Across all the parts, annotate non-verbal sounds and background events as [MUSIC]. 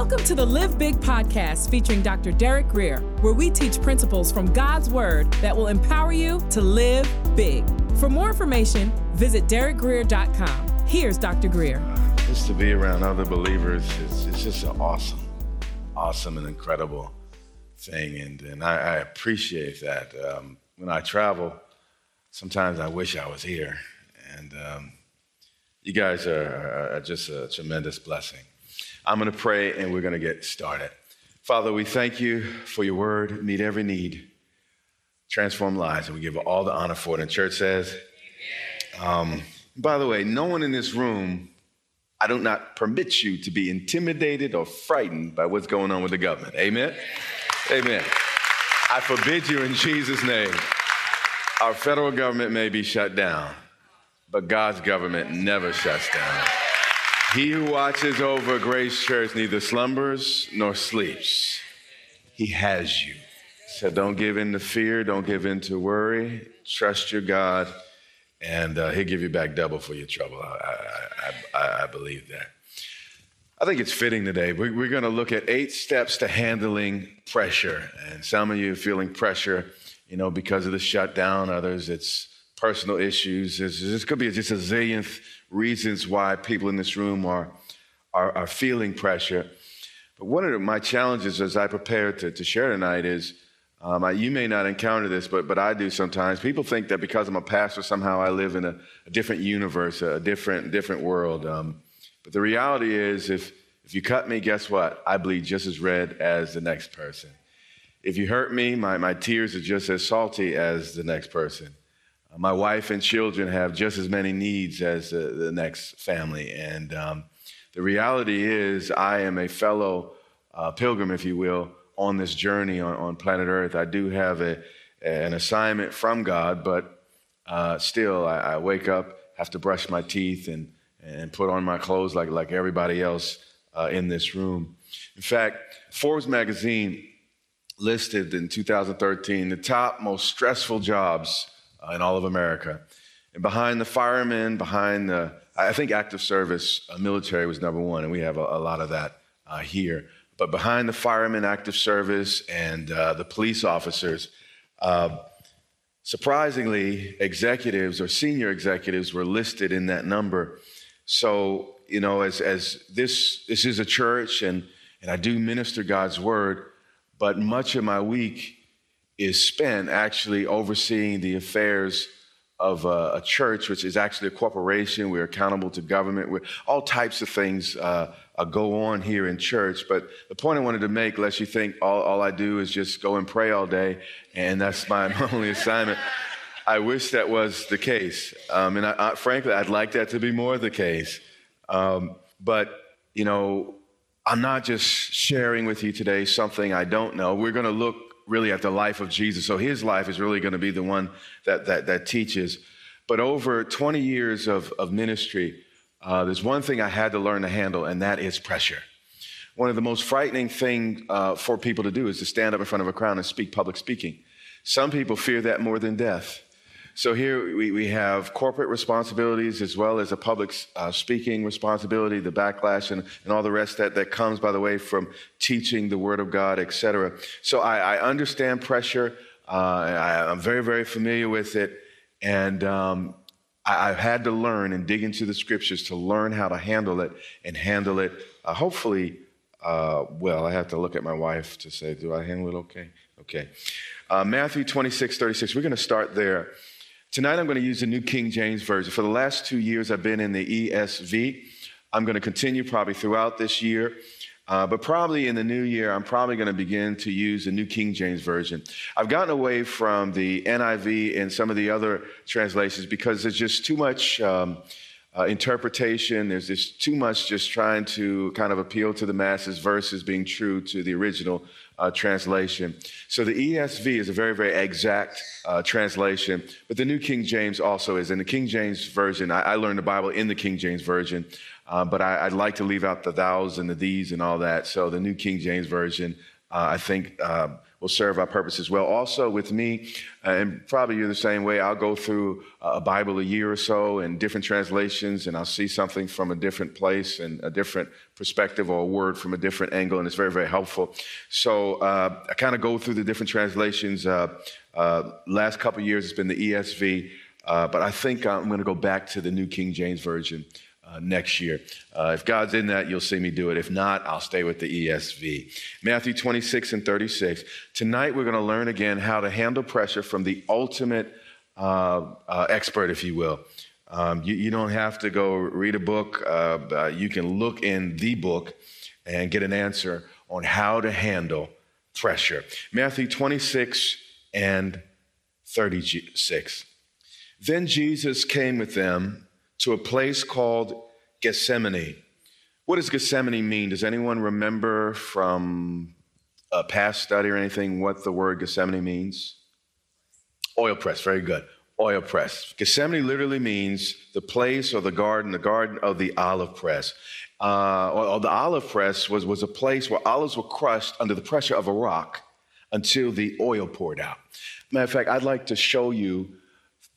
Welcome to the Live Big podcast featuring Dr. Derek Greer, where we teach principles from God's Word that will empower you to live big. For more information, visit derekgreer.com. Here's Dr. Greer. Just to be around other believers, it's, it's just an awesome, awesome and incredible thing. And, and I, I appreciate that. Um, when I travel, sometimes I wish I was here. And um, you guys are, are just a tremendous blessing. I'm going to pray and we're going to get started. Father, we thank you for your word, meet every need, transform lives, and we give all the honor for it. And church says, um, by the way, no one in this room, I do not permit you to be intimidated or frightened by what's going on with the government. Amen? Amen. I forbid you in Jesus' name. Our federal government may be shut down, but God's government never shuts down. He who watches over Grace Church neither slumbers nor sleeps. He has you. So don't give in to fear, don't give in to worry. Trust your God, and uh, He'll give you back double for your trouble. I, I, I, I believe that. I think it's fitting today. We're, we're going to look at eight steps to handling pressure. And some of you are feeling pressure, you know, because of the shutdown. Others, it's personal issues. There's, This could be just a zillionth reasons why people in this room are, are, are feeling pressure. But one of my challenges as I prepare to, to share tonight is um, I, you may not encounter this, but, but I do sometimes. People think that because I'm a pastor, somehow I live in a, a different universe, a different, different world. Um, but the reality is, if, if you cut me, guess what? I bleed just as red as the next person. If you hurt me, my, my tears are just as salty as the next person. My wife and children have just as many needs as uh, the next family. And um, the reality is, I am a fellow uh, pilgrim, if you will, on this journey on, on planet Earth. I do have a, an assignment from God, but uh, still, I, I, wake up, have to brush my teeth, and, and put on my clothes like, like everybody else uh, in this room. In fact, Forbes magazine listed in 2013 the top most stressful jobs in all of America. And behind the firemen, behind the, I think active service uh, military was number one, and we have a, a lot of that uh, here. But behind the firemen, active service, and uh, the police officers, uh, surprisingly, executives or senior executives were listed in that number. So, you know, as, as this, this is a church and, and I do minister God's word, but much of my week is spent actually overseeing the affairs of a, a, church, which is actually a corporation. We're accountable to government. We're, all types of things uh, uh, go on here in church. But the point I wanted to make, lest you think all, all I do is just go and pray all day, and that's my [LAUGHS] only assignment. I wish that was the case. Um, and I, I, frankly, I'd like that to be more the case. Um, but, you know, I'm not just sharing with you today something I don't know. We're going to look really at the life of Jesus. So his life is really going to be the one that, that, that teaches. But over 20 years of, of ministry, uh, there's one thing I had to learn to handle, and that is pressure. One of the most frightening things uh, for people to do is to stand up in front of a crowd and speak public speaking. Some people fear that more than death. So here we, we have corporate responsibilities as well as a public uh, speaking responsibility, the backlash and, and all the rest that, that comes, by the way, from teaching the Word of God, etc. So I, I, understand pressure. Uh, I, am very, very familiar with it. And um, I, have had to learn and dig into the scriptures to learn how to handle it and handle it, uh, hopefully, uh, well, I have to look at my wife to say, do I handle it okay? Okay. Uh, Matthew 26, 36, we're going to start there. Tonight I'm going to use the New King James Version. For the last two years, I've been in the ESV. I'm going to continue probably throughout this year. Uh, but probably in the new year, I'm probably going to begin to use the New King James Version. I've gotten away from the NIV and some of the other translations because there's just too much um, uh, interpretation. There's just too much just trying to kind of appeal to the masses versus being true to the original uh, translation. So the ESV is a very, very exact uh, translation, but the New King James also is. In the King James Version, I, I learned the Bible in the King James Version, uh, but I, would like to leave out the thous and the these and all that. So the New King James Version, uh, I think, uh, will serve our purpose as well. Also, with me, uh, and probably you're the same way, I'll go through a Bible a year or so in different translations, and I'll see something from a different place and a different perspective or a word from a different angle, and it's very, very helpful. So uh, I kind of go through the different translations. Uh, uh last couple years, it's been the ESV, uh, but I think I'm going to go back to the New King James Version uh, next year. Uh, if God's in that, you'll see me do it. If not, I'll stay with the ESV. Matthew 26 and 36. Tonight, we're going to learn again how to handle pressure from the ultimate uh, uh expert, if you will. Um, you, you, don't have to go read a book. Uh, you can look in the book and get an answer on how to handle pressure. Matthew 26 and 36. Then Jesus came with them to a place called Gethsemane. What does Gethsemane mean? Does anyone remember from a past study or anything what the word Gethsemane means? Oil press, very good. Oil press. Gethsemane literally means the place or the garden, the garden of the olive press. Uh, or, or the olive press was, was a place where olives were crushed under the pressure of a rock until the oil poured out. Matter of fact, I'd like to show you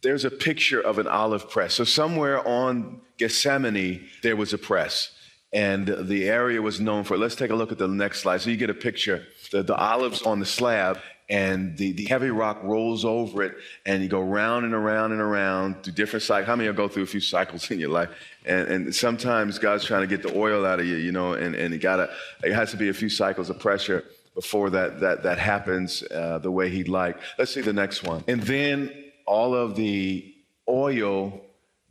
there's a picture of an olive press. So somewhere on Gethsemane, there was a press. And the area was known for it. Let's take a look at the next slide. So you get a picture. The, the olives on the slab, and the, the heavy rock rolls over it, and you go round and around and around through different cycles. How many you go through a few cycles [LAUGHS] in your life? And, and sometimes God's trying to get the oil out of you, you know, and, and it, gotta, it has to be a few cycles of pressure before that, that, that happens uh, the way He'd like. Let's see the next one. And then all of the oil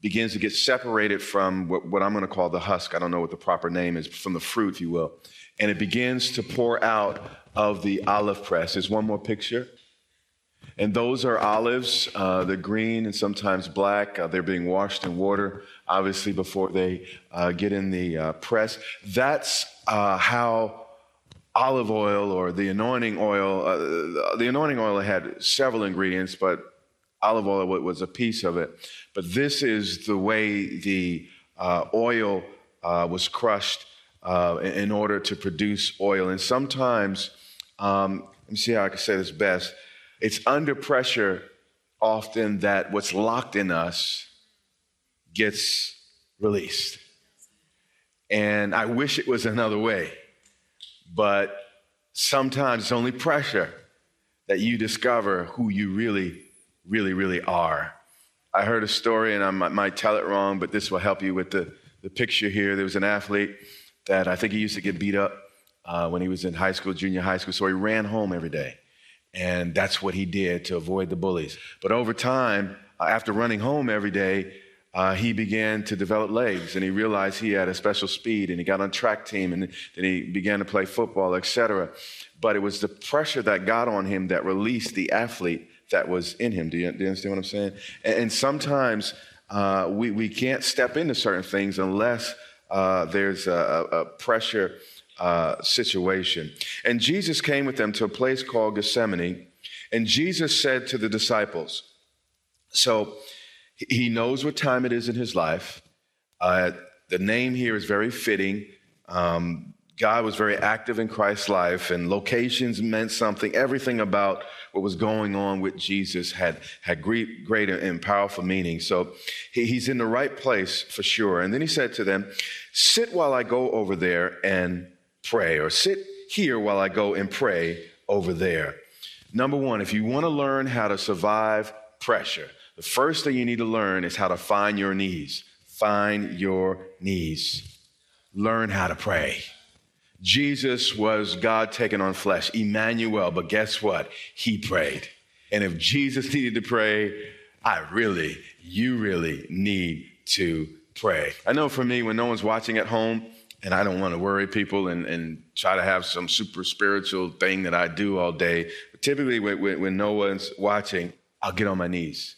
begins to get separated from what, what I'm going to call the husk. I don't know what the proper name is, from the fruit, if you will. And it begins to pour out of the olive press. There's one more picture. And those are olives. Uh, they're green and sometimes black. Uh, they're being washed in water, obviously, before they uh, get in the uh, press. That's uh, how olive oil or the anointing oil, uh, the anointing oil had several ingredients, but olive oil was a piece of it. But this is the way the uh, oil uh, was crushed uh, in order to produce oil. And sometimes, um, let me see how I can say this best. It's under pressure often that what's locked in us gets released. And I wish it was another way, but sometimes it's only pressure that you discover who you really really, really are. I heard a story, and I might tell it wrong, but this will help you with the, the picture here. There was an athlete that I think he used to get beat up uh, when he was in high school, junior high school, so he ran home every day. And that's what he did to avoid the bullies. But over time, uh, after running home every day, uh, he began to develop legs and he realized he had a special speed and he got on track team and then he began to play football, etc. But it was the pressure that got on him that released the athlete that was in him. Do you, do you understand what I'm saying? And, and sometimes uh, we, we can't step into certain things unless uh, there's a, a pressure uh, situation. And Jesus came with them to a place called Gethsemane, and Jesus said to the disciples, so he knows what time it is in his life. Uh, the name here is very fitting. Um, God was very active in Christ's life, and locations meant something. Everything about what was going on with Jesus had, had great, great and powerful meaning. So he, he's in the right place for sure. And then he said to them, Sit while I go over there and pray, or sit here while I go and pray over there. Number one, if you want to learn how to survive pressure, the first thing you need to learn is how to find your knees. Find your knees. Learn how to pray. Jesus was God taken on flesh, Emmanuel, but guess what? He prayed. And if Jesus needed to pray, I really, you really need to pray. I know for me, when no one's watching at home, and I don't want to worry people and, and try to have some super spiritual thing that I do all day, but typically when, when no one's watching, I'll get on my knees.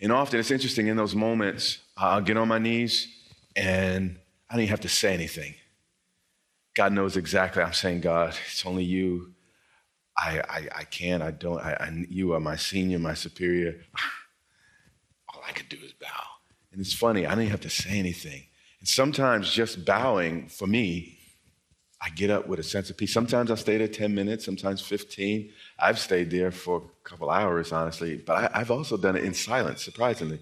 And often it's interesting in those moments, I'll get on my knees and I don't even have to say anything. God knows exactly. I'm saying, God, it's only you. I, I, I can't, I don't, I, I, you are my senior, my superior. [SIGHS] All I could do is bow. And it's funny, I didn't have to say anything. And sometimes just bowing for me I get up with a sense of peace. Sometimes I stay there 10 minutes, sometimes 15. I've stayed there for a couple hours, honestly, but I, have also done it in silence, surprisingly.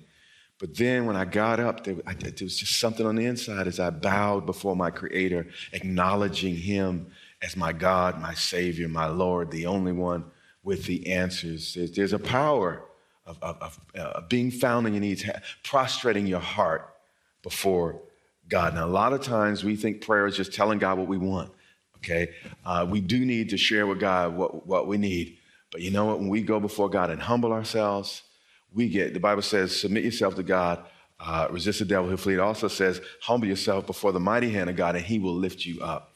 But then when I got up, there, I, there was just something on the inside as I bowed before my Creator, acknowledging Him as my God, my Savior, my Lord, the only one with the answers. There's, there's a power of, of, of uh, being found in your needs, prostrating your heart before God. Now, a lot of times we think prayer is just telling God what we want, okay? Uh, we do need to share with God what, what we need. But you know what? When we go before God and humble ourselves, we get, the Bible says, submit yourself to God, uh, resist the devil, he'll flee. It also says, humble yourself before the mighty hand of God, and he will lift you up.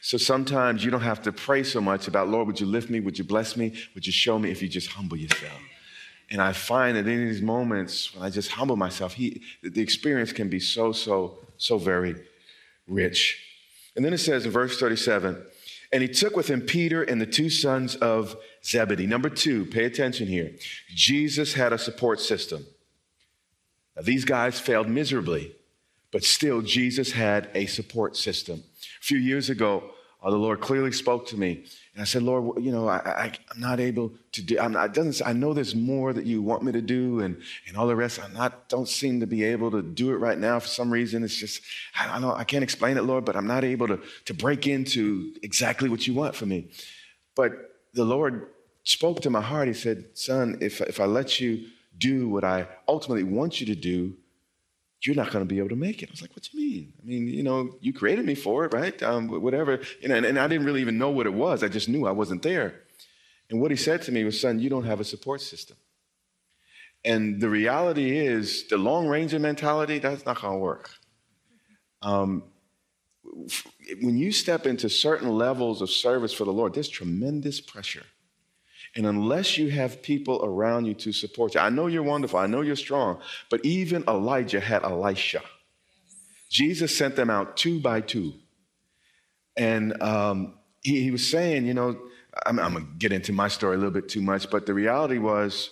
So sometimes you don't have to pray so much about, Lord, would you lift me? Would you bless me? Would you show me if you just humble yourself? And I find that in these moments when I just humble myself, he, the experience can be so, so, so very rich. And then it says in verse 37 and he took with him Peter and the two sons of Zebedee. Number two, pay attention here. Jesus had a support system. Now, these guys failed miserably, but still, Jesus had a support system. A few years ago, uh, the Lord clearly spoke to me. And I said, Lord, you know, I, am not able to do, I'm not, doesn't, I know there's more that you want me to do and, and all the rest. I not, don't seem to be able to do it right now. For some reason, it's just, I don't know, I can't explain it, Lord, but I'm not able to, to break into exactly what you want for me. But the Lord spoke to my heart. He said, son, if, if I let you do what I ultimately want you to do, you're not going to be able to make it. I was like, what do you mean? I mean, you know, you created me for it, right? Um, whatever. Know, and, and I didn't really even know what it was. I just knew I wasn't there. And what he said to me was, son, you don't have a support system. And the reality is, the Lone Ranger mentality, that's not going to work. Um, when you step into certain levels of service for the Lord, there's tremendous pressure. And unless you have people around you to support you, I know you're wonderful, I know you're strong, but even Elijah had Elisha. Jesus sent them out two by two. And um, he, he, was saying, you know, I'm, I'm going to get into my story a little bit too much, but the reality was,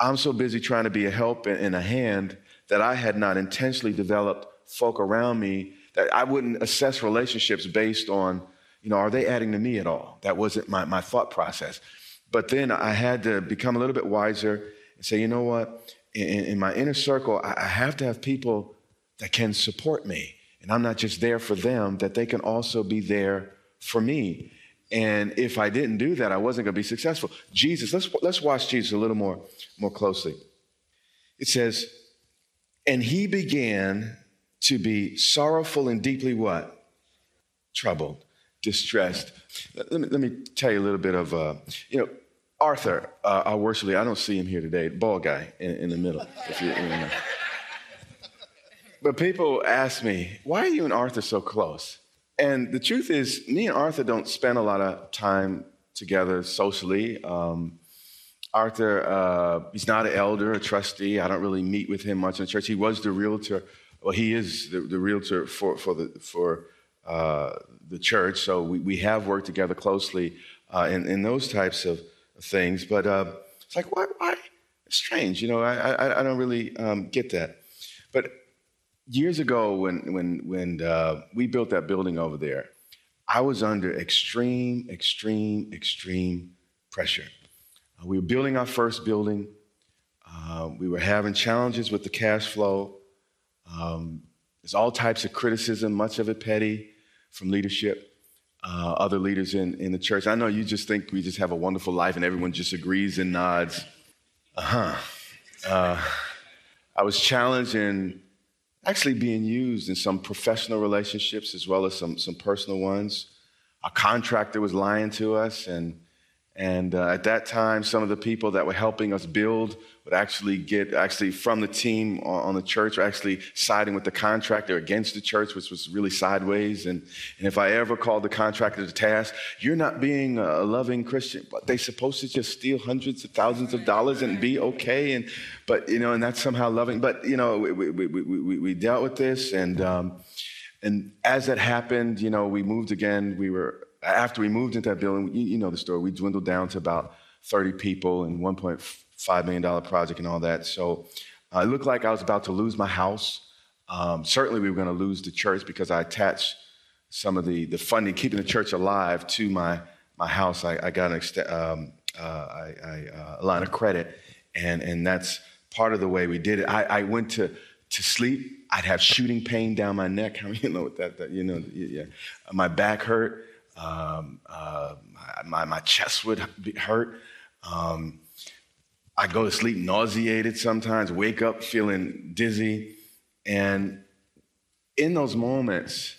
I'm so busy trying to be a help and a hand that I had not intentionally developed folk around me that I wouldn't assess relationships based on, you know, are they adding to me at all? That wasn't my, my thought process. But then I had to become a little bit wiser and say, you know what? In, in my inner circle, I have to have people that can support me. And I'm not just there for them, that they can also be there for me. And if I didn't do that, I wasn't going to be successful. Jesus, let's, let's watch Jesus a little more, more closely. It says, and he began to be sorrowful and deeply what? Troubled distressed. Let me, let me tell you a little bit of, uh, you know, Arthur, uh, our worship leader, I don't see him here today, bald guy in, in the middle. You, you know. But people ask me, why are you and Arthur so close? And the truth is, me and Arthur don't spend a lot of time together socially. Um, Arthur, uh, he's not an elder, a trustee. I don't really meet with him much in the church. He was the realtor. Well, he is the, the realtor for, for, the, for the church, so we, we have worked together closely uh, in, in those types of things. But uh, it's like, why, why? It's strange, you know, I, I, I don't really um, get that. But years ago, when, when, when uh, we built that building over there, I was under extreme, extreme, extreme pressure. Uh, we were building our first building. Uh, we were having challenges with the cash flow. Um, there's all types of criticism, much of it petty from leadership, uh, other leaders in, in the church. I know you just think we just have a wonderful life and everyone just agrees and nods. Uh-huh. Uh, I was challenged in actually being used in some professional relationships as well as some, some personal ones. A contractor was lying to us, and, and uh, at that time, some of the people that were helping us build would actually get actually from the team on, the church or actually siding with the contractor against the church, which was really sideways. And, and if I ever called the contractor to task, you're not being a loving Christian, but they're supposed to just steal hundreds of thousands of dollars and be okay. And but you know, and that's somehow loving. But you know, we we, we, we, we dealt with this, and um, and as that happened, you know, we moved again. We were after we moved into that building. You, you know the story. We dwindled down to about 30 people and 1.5 $5 million project and all that. So uh, it looked like I was about to lose my house. Um, certainly, we were going to lose the church because I attached some of the, the funding, keeping the church alive to my, my house, I, I got an ext- um, uh, I, I, uh, a line of credit, and, and that's part of the way we did it. I, I went to, to sleep. I'd have shooting pain down my neck. [LAUGHS] I mean, you know that, that you know, yeah. My back hurt. Um, uh, my, my chest would hurt. Um, I go to sleep nauseated sometimes, wake up feeling dizzy. And in those moments,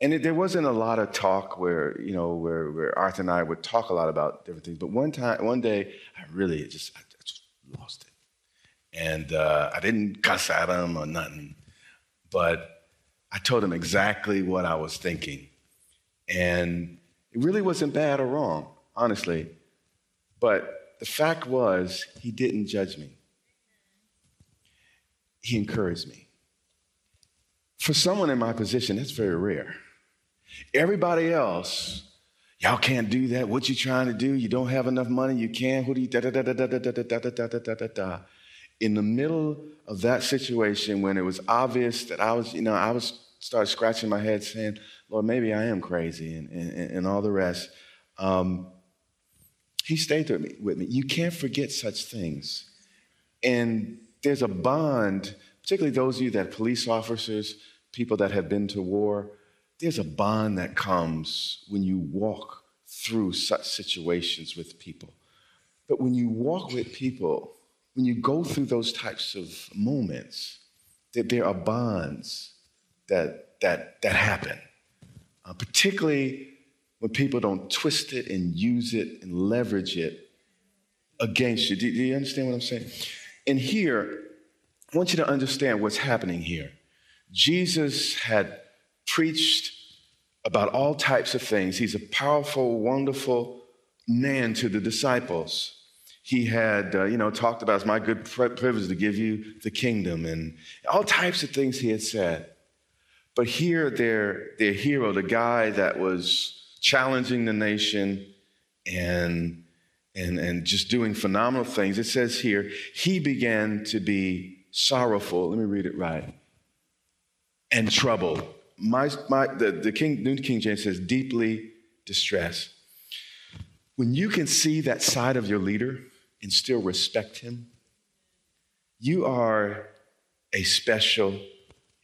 and it, there wasn't a lot of talk where, you know, where, where Arthur and I would talk a lot about different things. But one time, one day, I really just, I just lost it. And uh, I didn't cuss at him or nothing. But I told him exactly what I was thinking. And it really wasn't bad or wrong, honestly. But the fact was, he didn't judge me, he encouraged me. For someone in my position, that's very rare. Everybody else, y'all can't do that. What you trying to do? You don't have enough money. You can't. Who do you da da da da da da da da da da da da da. In the middle of that situation, when it was obvious that I was, you know, I was started scratching my head, saying, "Lord, maybe I am crazy," and and, and all the rest. Um, he stayed with me, with me. You can't forget such things. And there's a bond, particularly those of you that police officers, people that have been to war, there's a bond that comes when you walk through such situations with people. But when you walk with people, when you go through those types of moments, that there are bonds that, that, that happen. Uh, particularly when people don't twist it and use it and leverage it against you. Do, do you understand what I'm saying? And here, I want you to understand what's happening here. Jesus had preached about all types of things. He's a powerful, wonderful man to the disciples. He had, uh, you know, talked about it's my good privilege to give you the kingdom and all types of things he had said. But here, their, their hero, the guy that was challenging the nation and, and, and just doing phenomenal things. It says here, he began to be sorrowful. Let me read it right. And troubled. My, my, the, the King, New King James says, deeply distressed. When you can see that side of your leader and still respect him, you are a special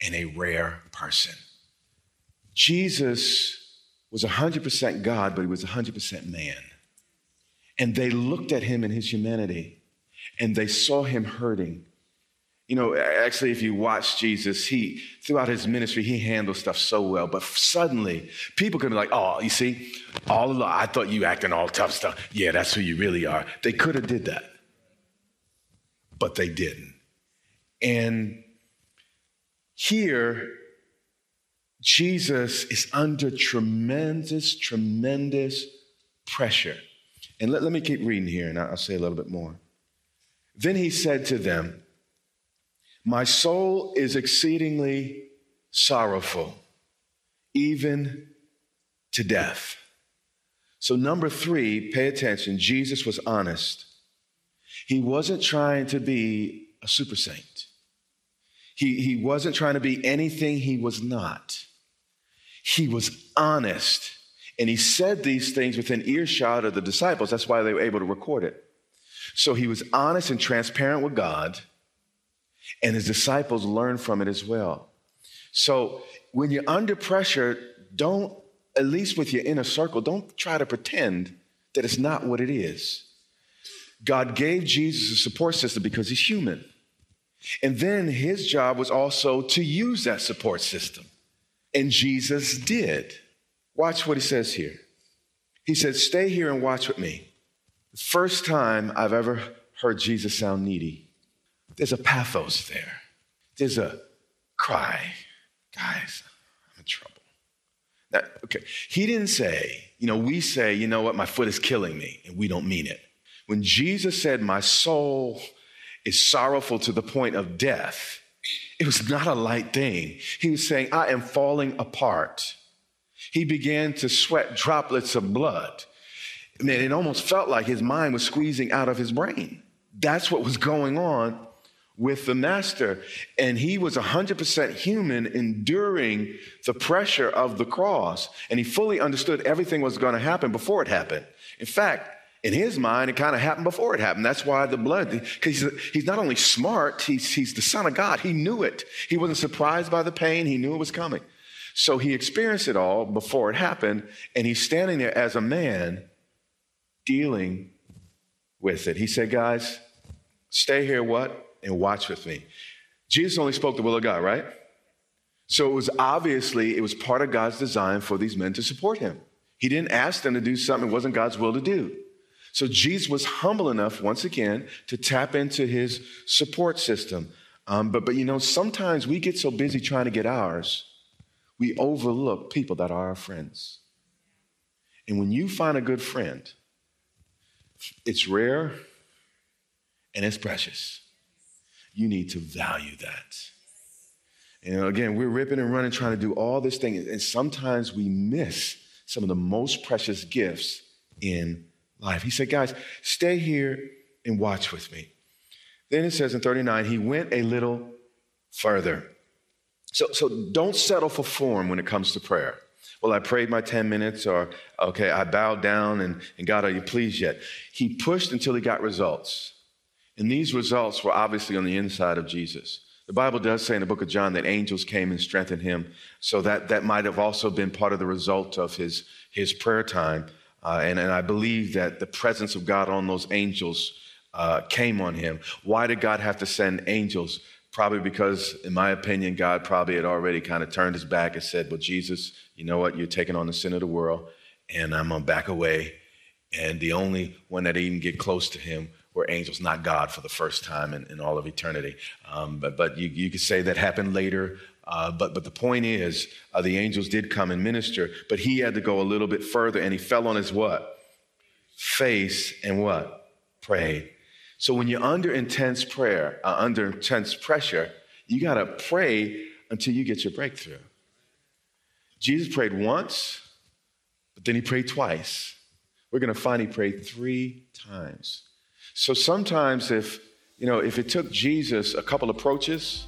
and a rare person. Jesus was 100% God, but he was 100% man. And they looked at him in his humanity and they saw him hurting. You know, actually, if you watch Jesus, he, throughout his ministry, he handled stuff so well. But suddenly, people could be like, oh, you see, all along, I thought you acting all tough stuff. Yeah, that's who you really are. They could have did that, but they didn't. And here, Jesus is under tremendous, tremendous pressure. And let, let me keep reading here, and I'll say a little bit more. Then he said to them, My soul is exceedingly sorrowful, even to death. So, number three, pay attention. Jesus was honest. He wasn't trying to be a super saint. He, he wasn't trying to be anything he was not. He was honest. And he said these things within earshot of the disciples. That's why they were able to record it. So he was honest and transparent with God, and his disciples learned from it as well. So when you're under pressure, don't, at least with your inner circle, don't try to pretend that it's not what it is. God gave Jesus a support system because he's human. And then his job was also to use that support system. And Jesus did. Watch what he says here. He said, Stay here and watch with me. The first time I've ever heard Jesus sound needy, there's a pathos there. There's a cry. Guys, I'm in trouble. Now, okay, he didn't say, you know, we say, you know what, my foot is killing me, and we don't mean it. When Jesus said, my soul is sorrowful to the point of death, it was not a light thing. He was saying, I am falling apart. He began to sweat droplets of blood. I mean, it almost felt like his mind was squeezing out of his brain. That's what was going on with the master. And he was 100% human, enduring the pressure of the cross. And he fully understood everything was going to happen before it happened. In fact, in his mind, it kind of happened before it happened. That's why the blood, because he's, he's not only smart, he's, he's the son of God. He knew it. He wasn't surprised by the pain, he knew it was coming. So he experienced it all before it happened, and he's standing there as a man dealing with it. He said, Guys, stay here, what? And watch with me. Jesus only spoke the will of God, right? So it was obviously, it was part of God's design for these men to support him. He didn't ask them to do something it wasn't God's will to do. So Jesus was humble enough, once again, to tap into his support system. Um, but, but you know, sometimes we get so busy trying to get ours, we overlook people that are our friends. And when you find a good friend, it's rare and it's precious. You need to value that. Know, again, we're ripping and running trying to do all this thing, and sometimes we miss some of the most precious gifts in life. He said, Guys, stay here and watch with me. Then it says in 39, he went a little further. So, so don't settle for form when it comes to prayer. Well, I prayed my 10 minutes, or okay, I bowed down, and, and God, are you pleased yet? He pushed until he got results. And these results were obviously on the inside of Jesus. The Bible does say in the book of John that angels came and strengthened him. So that, that might have also been part of the result of his, his prayer time. Uh, and, and I believe that the presence of God on those angels uh, came on him. Why did God have to send angels? Probably because, in my opinion, God probably had already kind of turned his back and said, Well, Jesus, you know what? You're taking on the sin of the world, and I'm going to back away. And the only one that even get close to him were angels, not God, for the first time in, in all of eternity. Um, but but you, you could say that happened later. Uh, but, but the point is, uh, the angels did come and minister, but he had to go a little bit further, and he fell on his what? Face and what? Prayed. So when you're under intense prayer, uh, under intense pressure, you got to pray until you get your breakthrough. Jesus prayed once, but then he prayed twice. We're going to find he prayed three times. So sometimes if, you know, if it took Jesus a couple approaches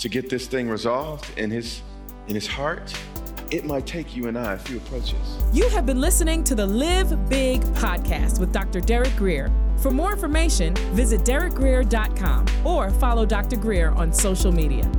to get this thing resolved in his in his heart, it might take you and I a few approaches. You have been listening to the Live Big podcast with Dr. Derek Greer. For more information, visit derekgreer.com or follow Dr. Greer on social media.